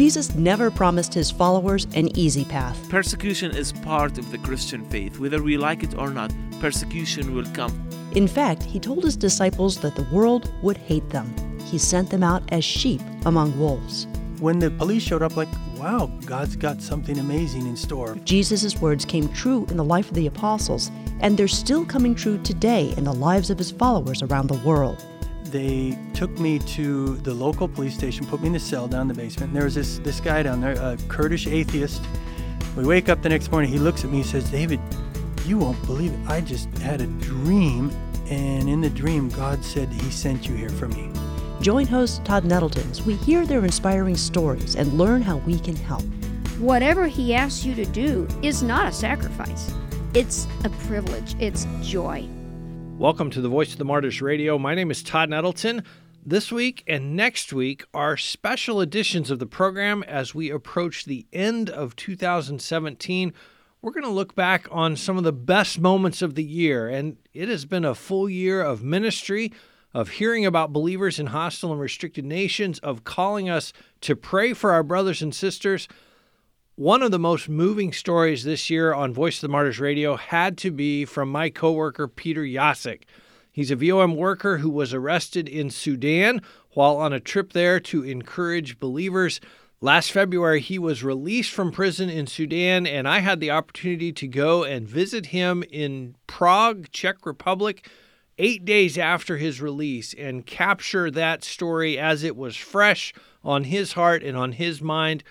Jesus never promised his followers an easy path. Persecution is part of the Christian faith. Whether we like it or not, persecution will come. In fact, he told his disciples that the world would hate them. He sent them out as sheep among wolves. When the police showed up, like, wow, God's got something amazing in store. Jesus' words came true in the life of the apostles, and they're still coming true today in the lives of his followers around the world. They took me to the local police station, put me in a cell down in the basement. And there was this, this guy down there, a Kurdish atheist. We wake up the next morning, he looks at me, he says, David, you won't believe it. I just had a dream, and in the dream, God said He sent you here for me. Join host Todd Nettletons. we hear their inspiring stories and learn how we can help. Whatever He asks you to do is not a sacrifice, it's a privilege, it's joy. Welcome to the Voice of the Martyrs Radio. My name is Todd Nettleton. This week and next week are special editions of the program as we approach the end of 2017 we're going to look back on some of the best moments of the year. And it has been a full year of ministry, of hearing about believers in hostile and restricted nations, of calling us to pray for our brothers and sisters. One of the most moving stories this year on Voice of the Martyrs Radio had to be from my coworker, Peter Jasek. He's a VOM worker who was arrested in Sudan while on a trip there to encourage believers. Last February, he was released from prison in Sudan, and I had the opportunity to go and visit him in Prague, Czech Republic, eight days after his release and capture that story as it was fresh on his heart and on his mind.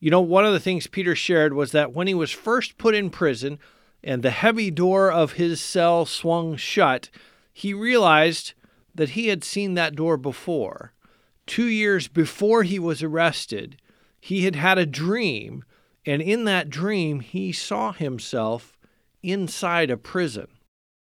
You know, one of the things Peter shared was that when he was first put in prison and the heavy door of his cell swung shut, he realized that he had seen that door before two years before he was arrested, he had had a dream, and in that dream, he saw himself inside a prison.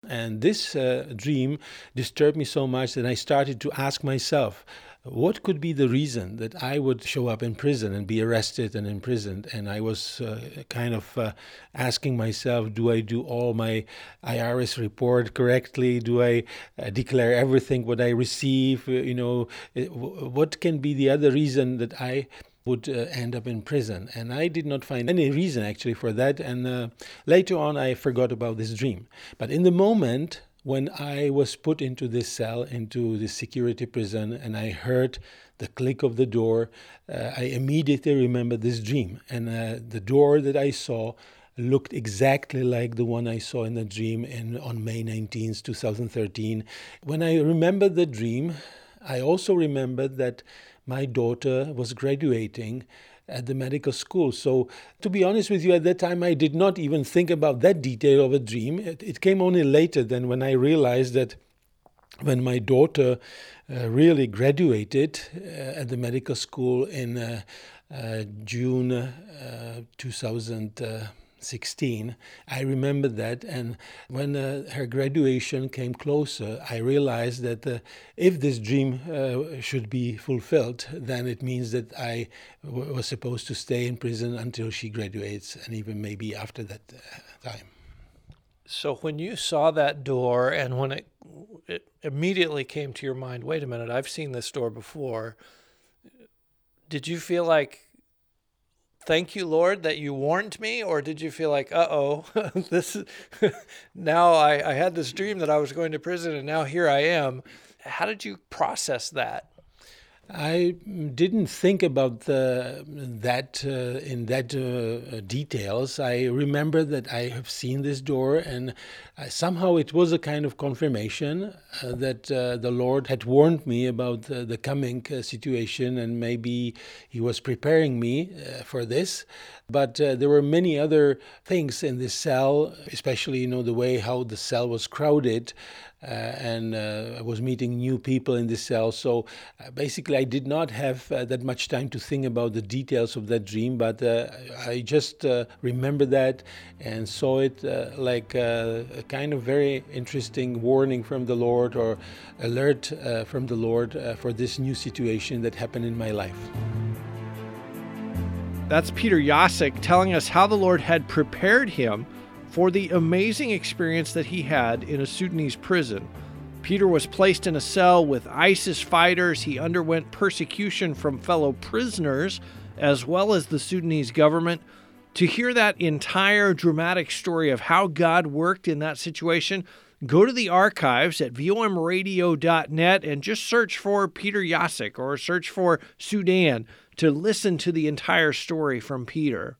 And this uh, dream disturbed me so much that I started to ask myself, what could be the reason that I would show up in prison and be arrested and imprisoned? And I was uh, kind of uh, asking myself, do I do all my IRS report correctly? Do I uh, declare everything what I receive? Uh, you know, uh, what can be the other reason that I would uh, end up in prison. And I did not find any reason actually for that. And uh, later on, I forgot about this dream. But in the moment, when I was put into this cell, into this security prison, and I heard the click of the door, uh, I immediately remembered this dream. And uh, the door that I saw looked exactly like the one I saw in the dream in, on May 19th, 2013. When I remembered the dream, I also remembered that my daughter was graduating at the medical school. So, to be honest with you, at that time I did not even think about that detail of a dream. It, it came only later than when I realized that when my daughter uh, really graduated uh, at the medical school in uh, uh June uh, 2000. 16. I remember that. And when uh, her graduation came closer, I realized that uh, if this dream uh, should be fulfilled, then it means that I w- was supposed to stay in prison until she graduates and even maybe after that uh, time. So when you saw that door and when it, it immediately came to your mind, wait a minute, I've seen this door before, did you feel like thank you, Lord, that you warned me? Or did you feel like, uh oh, this is now I, I had this dream that I was going to prison and now here I am? How did you process that? I didn't think about the, that uh, in that uh, details. I remember that I have seen this door, and uh, somehow it was a kind of confirmation uh, that uh, the Lord had warned me about the coming uh, situation, and maybe He was preparing me for this. But there were many other things in this cell, especially you know the way how the cell was crowded. Uh, and uh, I was meeting new people in the cell. So uh, basically, I did not have uh, that much time to think about the details of that dream, but uh, I just uh, remember that and saw it like a kind of very interesting warning from the Lord or alert from the Lord for this new situation that happened in my life. That's Peter Jasek telling us how the Lord had prepared him for the amazing experience that he had in a Sudanese prison. Peter was placed in a cell with ISIS fighters. He underwent persecution from fellow prisoners as well as the Sudanese government. To hear that entire dramatic story of how God worked in that situation, go to the archives at vomradio.net and just search for Peter Jasek or search for Sudan to listen to the entire story from Peter.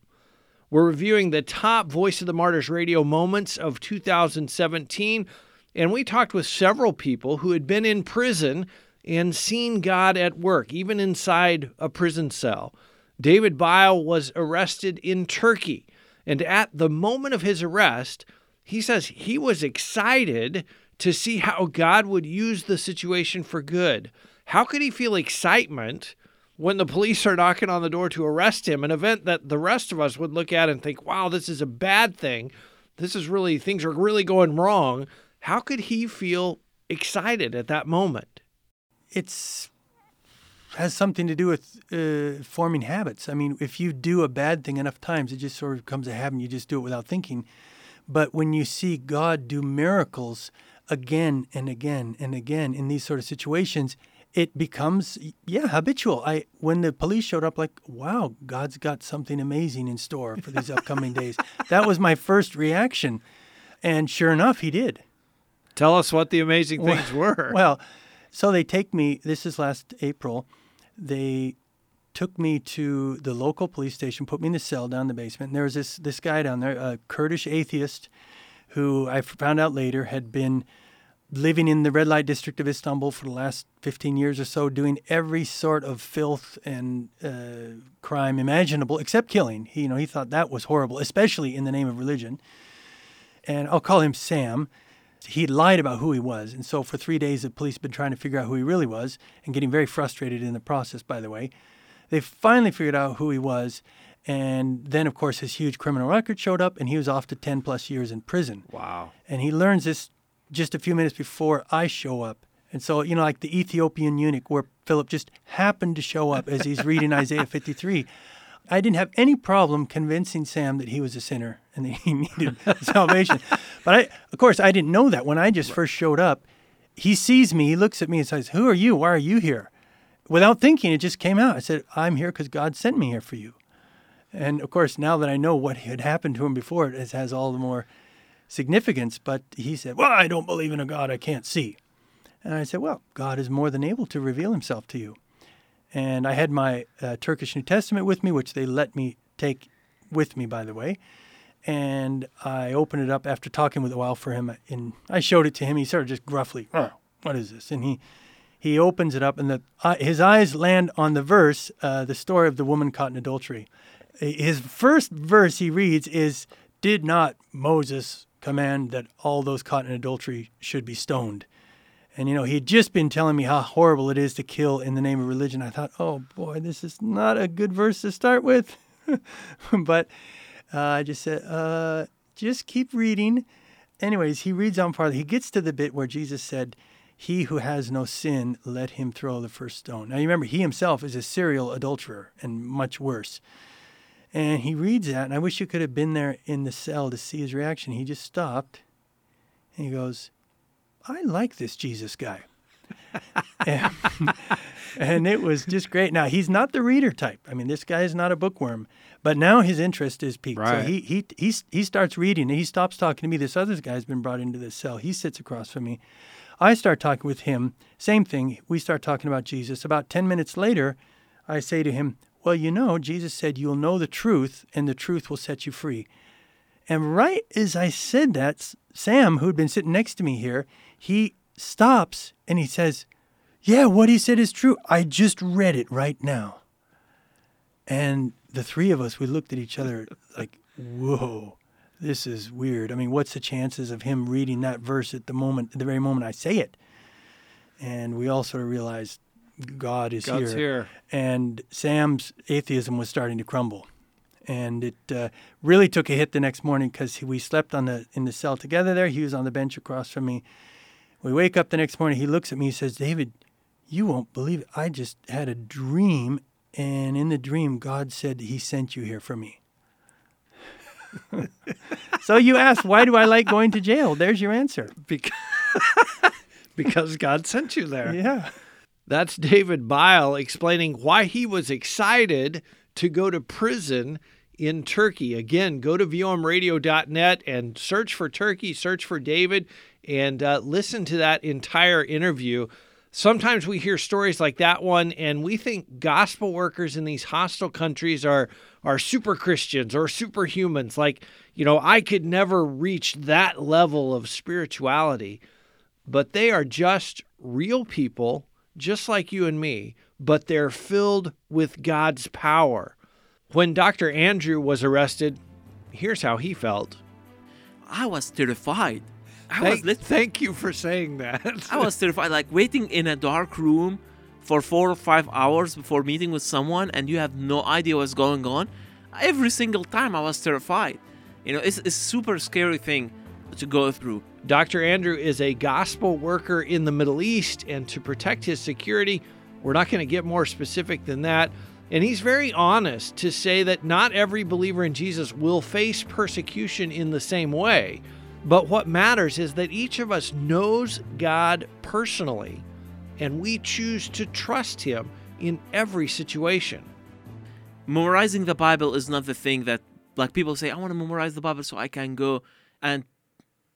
We're reviewing the top Voice of the Martyrs radio moments of 2017, and we talked with several people who had been in prison and seen God at work, even inside a prison cell. David Byle was arrested in Turkey, and at the moment of his arrest, he says he was excited to see how God would use the situation for good. How could he feel excitement when the police are knocking on the door to arrest him, an event that the rest of us would look at and think, wow, this is a bad thing. This is really, things are really going wrong. How could he feel excited at that moment? It's has something to do with uh, forming habits. I mean, if you do a bad thing enough times, it just sort of becomes a habit. You just do it without thinking. But when you see God do miracles again and again and again in these sort of situations, it becomes yeah habitual. I when the police showed up, like wow, God's got something amazing in store for these upcoming days. That was my first reaction, and sure enough, He did. Tell us what the amazing things were. Well, so they take me. This is last April. They took me to the local police station, put me in the cell down in the basement. And there was this this guy down there, a Kurdish atheist, who I found out later had been living in the red light district of Istanbul for the last 15 years or so, doing every sort of filth and uh, crime imaginable, except killing. He, you know, he thought that was horrible, especially in the name of religion. And I'll call him Sam. He lied about who he was, and so for three days the police had been trying to figure out who he really was, and getting very frustrated in the process. By the way, they finally figured out who he was, and then, of course, his huge criminal record showed up, and he was off to 10 plus years in prison. Wow. And he learns this just a few minutes before I show up. And so, you know, like the Ethiopian eunuch, where Philip just happened to show up as he's reading Isaiah 53. I didn't have any problem convincing Sam that he was a sinner and that he needed salvation. But I, of course, I didn't know that when I just first showed up. He sees me, he looks at me and says, Who are you? Why are you here? Without thinking, it just came out. I said, I'm here because God sent me here for you. And of course, now that I know what had happened to him before, it has all the more significance. But he said, Well, I don't believe in a God I can't see. And I said, Well, God is more than able to reveal himself to you. And I had my uh, Turkish New Testament with me, which they let me take with me, by the way. And I opened it up after talking with a while for him. And I showed it to him. He sort of just gruffly, oh, What is this? And he he opens it up, and the, uh, his eyes land on the verse, uh, the story of the woman caught in adultery. His first verse he reads is, Did not Moses command that all those caught in adultery should be stoned. And you know, he had just been telling me how horrible it is to kill in the name of religion. I thought, oh boy, this is not a good verse to start with. but uh, I just said, uh, just keep reading. Anyways, he reads on farther. He gets to the bit where Jesus said, He who has no sin, let him throw the first stone. Now, you remember, he himself is a serial adulterer and much worse. And he reads that, and I wish you could have been there in the cell to see his reaction. He just stopped and he goes, I like this Jesus guy. and, and, it was just great. Now, he's not the reader type. I mean, this guy is not a bookworm, but now his interest is piqued. Right. So he, he, he, he starts reading and he stops talking to me. This other guy's been brought into this cell. He sits across from me. I start talking with him. Same thing. We start talking about Jesus. About 10 minutes later, I say to him, well, you know, Jesus said, You'll know the truth, and the truth will set you free. And right as I said that, Sam, who'd been sitting next to me here, he stops and he says, Yeah, what he said is true. I just read it right now. And the three of us, we looked at each other like, Whoa, this is weird. I mean, what's the chances of him reading that verse at the moment, the very moment I say it? And we all sort of realized, God is God's here. here. And Sam's atheism was starting to crumble. And it uh, really took a hit the next morning because we slept on the in the cell together there. He was on the bench across from me. We wake up the next morning. He looks at me. He says, "David, you won't believe it. I just had a dream, and in the dream, God said He sent you here for me." so you asked, why do I like going to jail? There's your answer. Because, because God sent you there. Yeah. That's David Byle explaining why he was excited to go to prison in Turkey. Again, go to vomradio.net and search for Turkey, search for David, and uh, listen to that entire interview. Sometimes we hear stories like that one, and we think gospel workers in these hostile countries are are super Christians or superhumans. Like, you know, I could never reach that level of spirituality, but they are just real people, just like you and me, but they're filled with God's power. When Dr. Andrew was arrested, here's how he felt. I was terrified. I thank, was lit- thank you for saying that. I was terrified, like waiting in a dark room for four or five hours before meeting with someone, and you have no idea what's going on. Every single time, I was terrified. You know, it's, it's a super scary thing to go through. Dr. Andrew is a gospel worker in the Middle East, and to protect his security, we're not going to get more specific than that. And he's very honest to say that not every believer in Jesus will face persecution in the same way. But what matters is that each of us knows God personally, and we choose to trust Him in every situation. Memorizing the Bible is not the thing that, like, people say, I want to memorize the Bible so I can go and,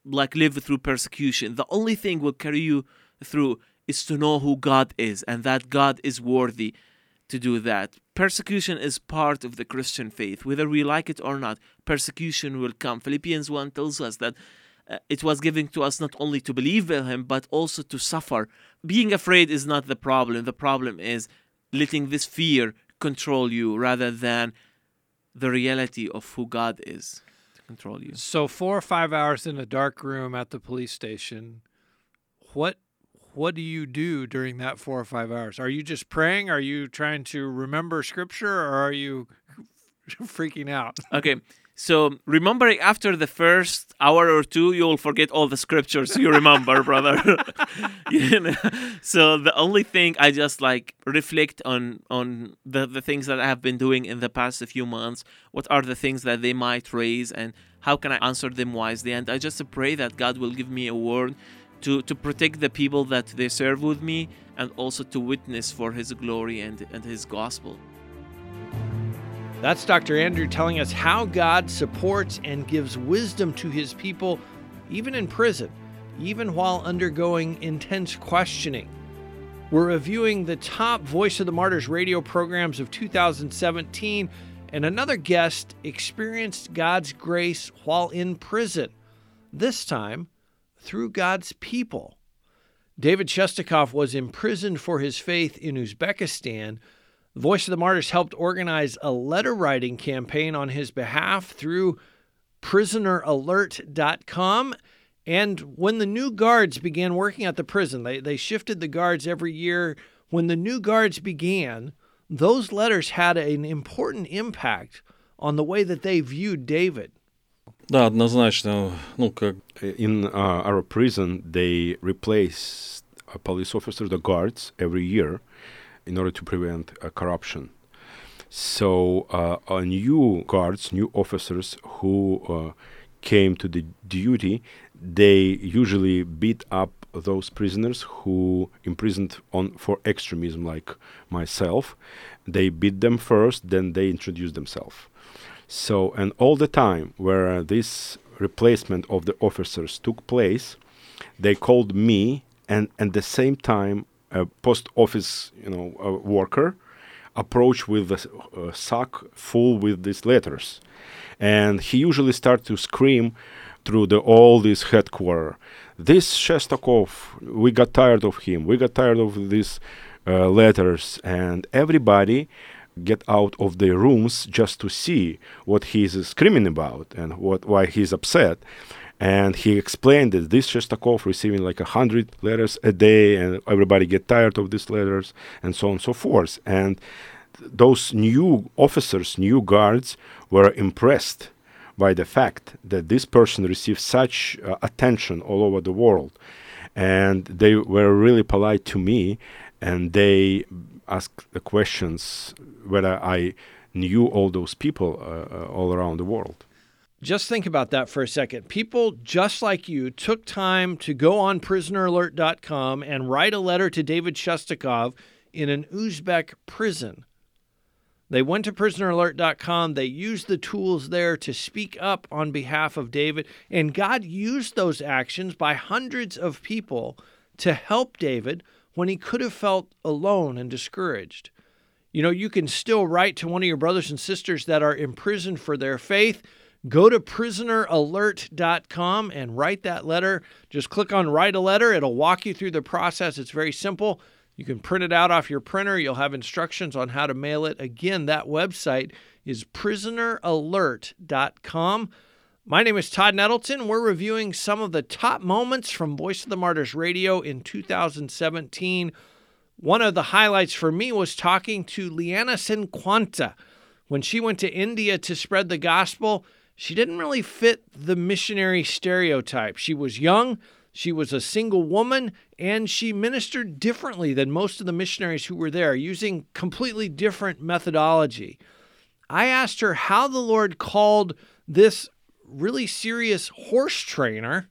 like, live through persecution. The only thing will carry you through is to know who God is and that God is worthy to do that. Persecution is part of the Christian faith. Whether we like it or not, persecution will come. Philippians 1 tells us that uh, it was given to us not only to believe in Him, but also to suffer. Being afraid is not the problem. The problem is letting this fear control you rather than the reality of who God is control you. So, four or five hours in a dark room at the police station, what what do you do during that four or five hours? Are you just praying? Are you trying to remember scripture or are you freaking out? Okay. So remember, after the first hour or two, you'll forget all the scriptures you remember, brother. you know? So the only thing I just like reflect on on the, the things that I have been doing in the past few months. What are the things that they might raise and how can I answer them wisely? And I just pray that God will give me a word to, to protect the people that they serve with me and also to witness for his glory and, and his gospel. That's Dr. Andrew telling us how God supports and gives wisdom to his people, even in prison, even while undergoing intense questioning. We're reviewing the top Voice of the Martyrs radio programs of 2017, and another guest experienced God's grace while in prison. This time, through God's people. David Shestakov was imprisoned for his faith in Uzbekistan. The Voice of the Martyrs helped organize a letter writing campaign on his behalf through prisoneralert.com. And when the new guards began working at the prison, they, they shifted the guards every year. When the new guards began, those letters had an important impact on the way that they viewed David. Да, однозначно. Ну, как... In uh, our prison, they replace uh, police officers, the guards, every year in order to prevent uh, corruption. So, uh, new guards, new officers who uh, came to the duty, they usually beat up those prisoners who imprisoned on for extremism, like myself. They beat them first, then they introduce themselves. So, and all the time where this replacement of the officers took place, they called me and at the same time a post office, you know, worker approach with a, sack full with these letters, and he usually started to scream through the all this headquarters. This Shestakov, we got tired of him. We got tired of these uh, letters, and everybody get out of their rooms just to see what he's screaming about and what why he's upset. And he explained that this Shestakov receiving like a hundred letters a day, and everybody get tired of these letters, and so on and so forth. And those new officers, new guards, were impressed by the fact that this person received such uh, attention all over the world, and they were really polite to me, and they asked the questions whether I knew all those people uh, uh, all around the world. Just think about that for a second. People just like you took time to go on prisoneralert.com and write a letter to David Shestakov in an Uzbek prison. They went to prisoneralert.com. They used the tools there to speak up on behalf of David. And God used those actions by hundreds of people to help David when he could have felt alone and discouraged. You know, you can still write to one of your brothers and sisters that are imprisoned for their faith. Go to prisoneralert.com and write that letter. Just click on Write a Letter. It'll walk you through the process. It's very simple. You can print it out off your printer. You'll have instructions on how to mail it. Again, that website is prisoneralert.com. My name is Todd Nettleton. We're reviewing some of the top moments from Voice of the Martyrs Radio in 2017. One of the highlights for me was talking to Liana Cinquanta. When she went to India to spread the gospel, she didn't really fit the missionary stereotype. She was young, she was a single woman, and she ministered differently than most of the missionaries who were there, using completely different methodology. I asked her how the Lord called this really serious horse trainer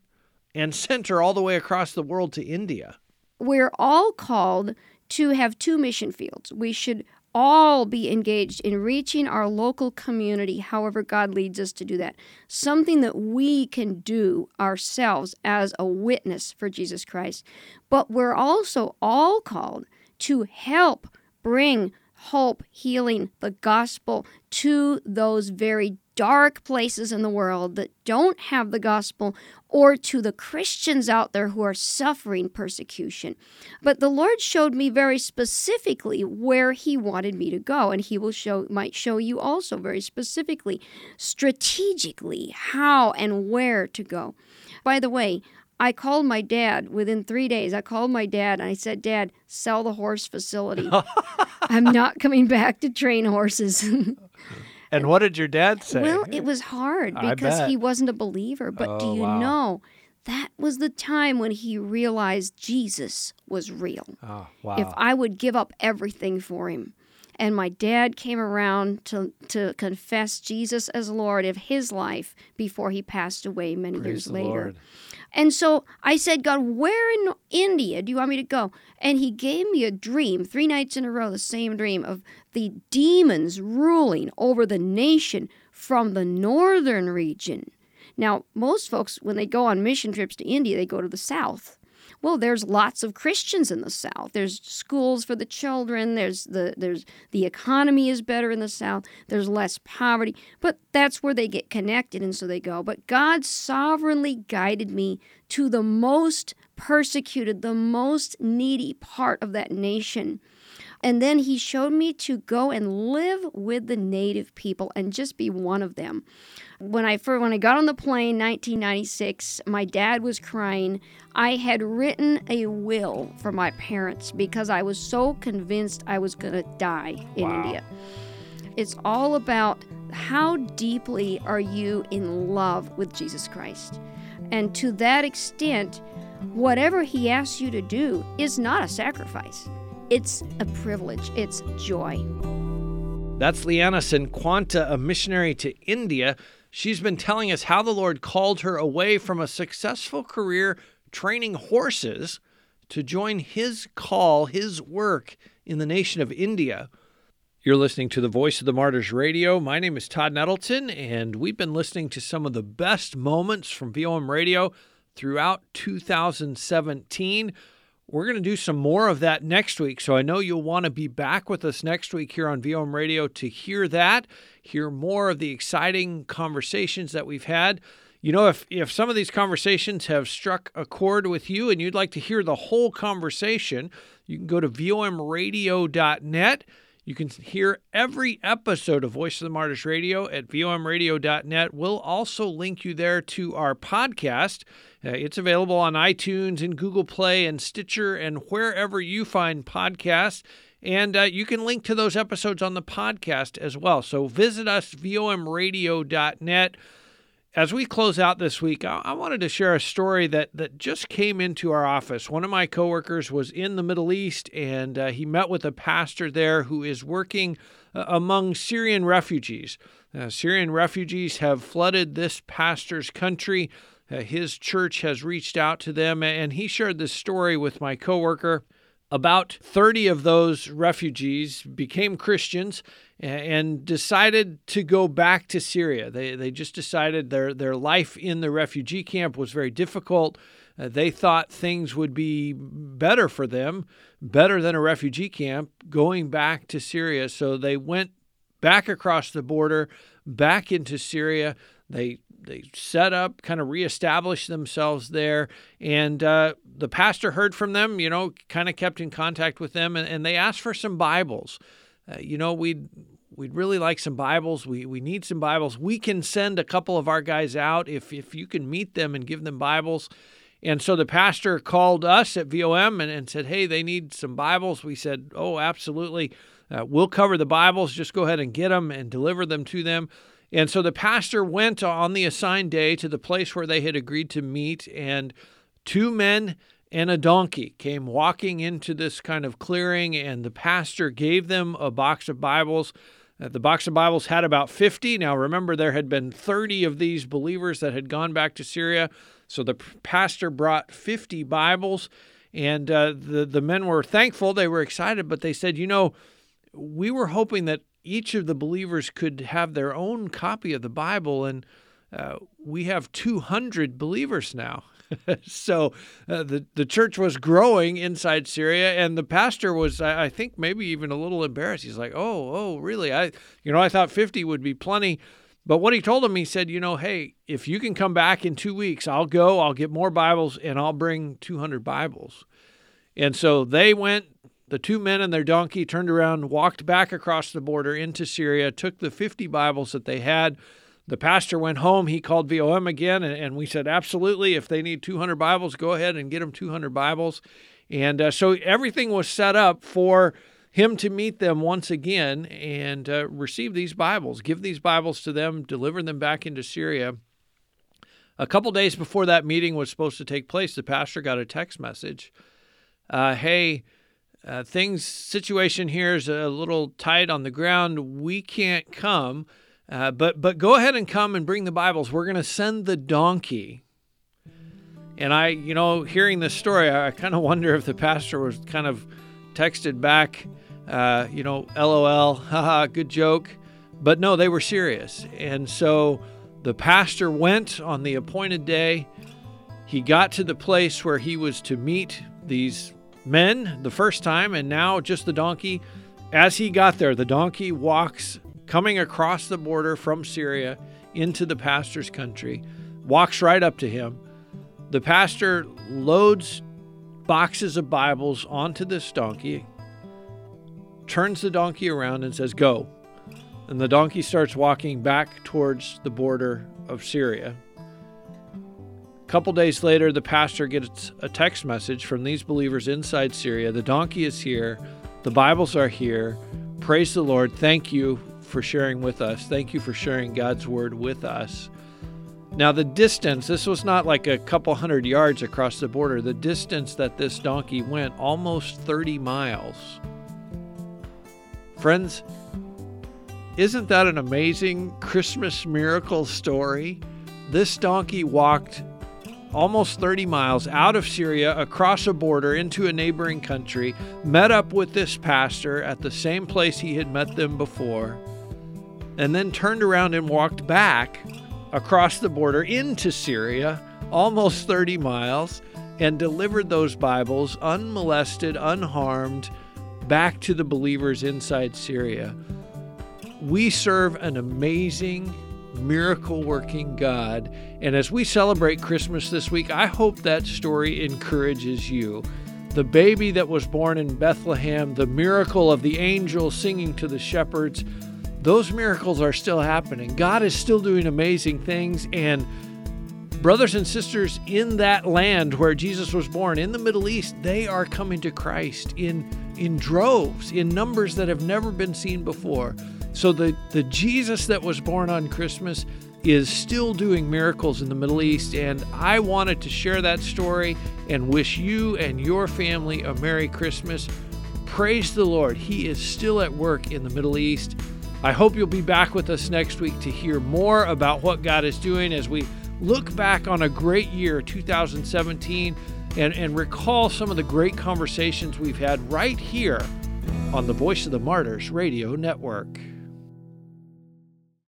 and sent her all the way across the world to India. We're all called to have two mission fields. We should all be engaged in reaching our local community, however, God leads us to do that. Something that we can do ourselves as a witness for Jesus Christ. But we're also all called to help bring hope, healing, the gospel to those very dark places in the world that don't have the gospel or to the Christians out there who are suffering persecution. But the Lord showed me very specifically where he wanted me to go and he will show might show you also very specifically strategically how and where to go. By the way, I called my dad within three days. I called my dad and I said, Dad, sell the horse facility. I'm not coming back to train horses. And what did your dad say? Well, it was hard because he wasn't a believer. But do Oh, you wow. know that was the time when he realized Jesus was real? oh, wow. If I would give up everything for him. And my dad came around to, to confess Jesus as Lord of his life before he passed away many Praise years later. Lord. And so I said, God, where in India do you want me to go? And he gave me a dream, three nights in a row, the same dream of the demons ruling over the nation from the northern region. Now, most folks, when they go on mission trips to India, they go to the south. Well, there's lots of Christians in the South. There's schools for the children. There's the there's the economy is better in the South. There's less poverty. But that's where they get connected, and so they go. But God sovereignly guided me to the most persecuted, the most needy part of that nation. And then he showed me to go and live with the native people and just be one of them. When I first, when I got on the plane 1996, my dad was crying. I had written a will for my parents because I was so convinced I was going to die in Wow. India. It's all about how deeply are you in love with Jesus Christ. And to that extent, whatever he asks you to do is not a sacrifice. It's a privilege. It's joy. That's Liana Cinquanta, a missionary to India. She's been telling us how the Lord called her away from a successful career training horses to join his call, his work in the nation of India. You're listening to the Voice of the Martyrs Radio. My name is Todd Nettleton, and we've been listening to some of the best moments from VOM Radio throughout 2017. We're going to do some more of that next week. So I know you'll want to be back with us next week here on VOM Radio to hear that, hear more of the exciting conversations that we've had. You know, if, if some of these conversations have struck a chord with you and you'd like to hear the whole conversation, you can go to vomradio.net. You can hear every episode of Voice of the Martyrs Radio at vomradio.net. We'll also link you there to our podcast. Uh, it's available on iTunes and Google Play and Stitcher and wherever you find podcasts. And uh, you can link to those episodes on the podcast as well. So visit us, vomradio.net. As we close out this week, I, wanted to share a story that, that just came into our office. One of my coworkers was in the Middle East and uh, he met with a pastor there who is working uh, among Syrian refugees. Uh, Syrian refugees have flooded this pastor's country. Uh, his church has reached out to them, and he shared this story with my coworker. About 30 of those refugees became Christians, and decided to go back to Syria. They, they just decided their, their life in the refugee camp was very difficult. Uh, they thought things would be better for them, better than a refugee camp, going back to Syria. So they went back across the border, back into Syria. They they set up, kind of reestablished themselves there, and uh, the pastor heard from them. You know, kind of kept in contact with them, and, and they asked for some Bibles. Uh, you know, we'd we'd really like some Bibles. We we need some Bibles. We can send a couple of our guys out if if you can meet them and give them Bibles. And so the pastor called us at VOM and, and said, Hey, they need some Bibles. We said, Oh, absolutely. Uh, we'll cover the Bibles. Just go ahead and get them and deliver them to them. And so the pastor went on the assigned day to the place where they had agreed to meet, and two men and a donkey came walking into this kind of clearing, and the pastor gave them a box of Bibles. Uh, the box of Bibles had about 50. Now, remember, there had been 30 of these believers that had gone back to Syria. So the pastor brought 50 Bibles, and uh, the, the men were thankful. They were excited, but they said, you know, we were hoping that each of the believers could have their own copy of the Bible, and uh, we have 200 believers now. so uh, the the church was growing inside Syria, and the pastor was, I, I think, maybe even a little embarrassed. He's like, "Oh, oh, really? I, you know, I thought 50 would be plenty." But what he told him, he said, you know, hey, if you can come back in two weeks, I'll go, I'll get more Bibles, and I'll bring 200 Bibles. And so they went, the two men and their donkey turned around, walked back across the border into Syria, took the 50 Bibles that they had. The pastor went home. He called VOM again, and, and we said, absolutely, if they need 200 Bibles, go ahead and get them 200 Bibles. And uh, so everything was set up for him to meet them once again and uh, receive these Bibles, give these Bibles to them, deliver them back into Syria. A couple days before that meeting was supposed to take place, the pastor got a text message. Uh, hey, uh, things situation here is a little tight on the ground. We can't come, uh, but but go ahead and come and bring the Bibles. We're going to send the donkey. And I, you know, hearing this story, I kind of wonder if the pastor was kind of texted back uh, you know, LOL, haha, good joke. But no, they were serious. And so the pastor went on the appointed day. He got to the place where he was to meet these men the first time, and now just the donkey. As he got there, the donkey walks coming across the border from Syria into the pastor's country, walks right up to him. The pastor loads boxes of Bibles onto this donkey, turns the donkey around and says, Go. And the donkey starts walking back towards the border of Syria. A couple days later, the pastor gets a text message from these believers inside Syria The donkey is here, the Bibles are here. Praise the Lord. Thank you for sharing with us. Thank you for sharing God's word with us. Now, the distance, this was not like a couple hundred yards across the border. The distance that this donkey went, almost 30 miles. Friends, isn't that an amazing Christmas miracle story? This donkey walked almost 30 miles out of Syria across a border into a neighboring country, met up with this pastor at the same place he had met them before, and then turned around and walked back across the border into Syria, almost 30 miles, and delivered those Bibles unmolested, unharmed back to the believers inside Syria. We serve an amazing, miracle working God. And as we celebrate Christmas this week, I hope that story encourages you. The baby that was born in Bethlehem, the miracle of the angel singing to the shepherds, those miracles are still happening. God is still doing amazing things. And brothers and sisters in that land where Jesus was born, in the Middle East, they are coming to Christ in in droves, in numbers that have never been seen before. So the, the Jesus that was born on Christmas is still doing miracles in the Middle East. And I wanted to share that story and wish you and your family a Merry Christmas. Praise the Lord. He is still at work in the Middle East. I hope you'll be back with us next week to hear more about what God is doing as we look back on a great year, 2017 and, and recall some of the great conversations we've had right here on the Voice of the Martyrs Radio Network.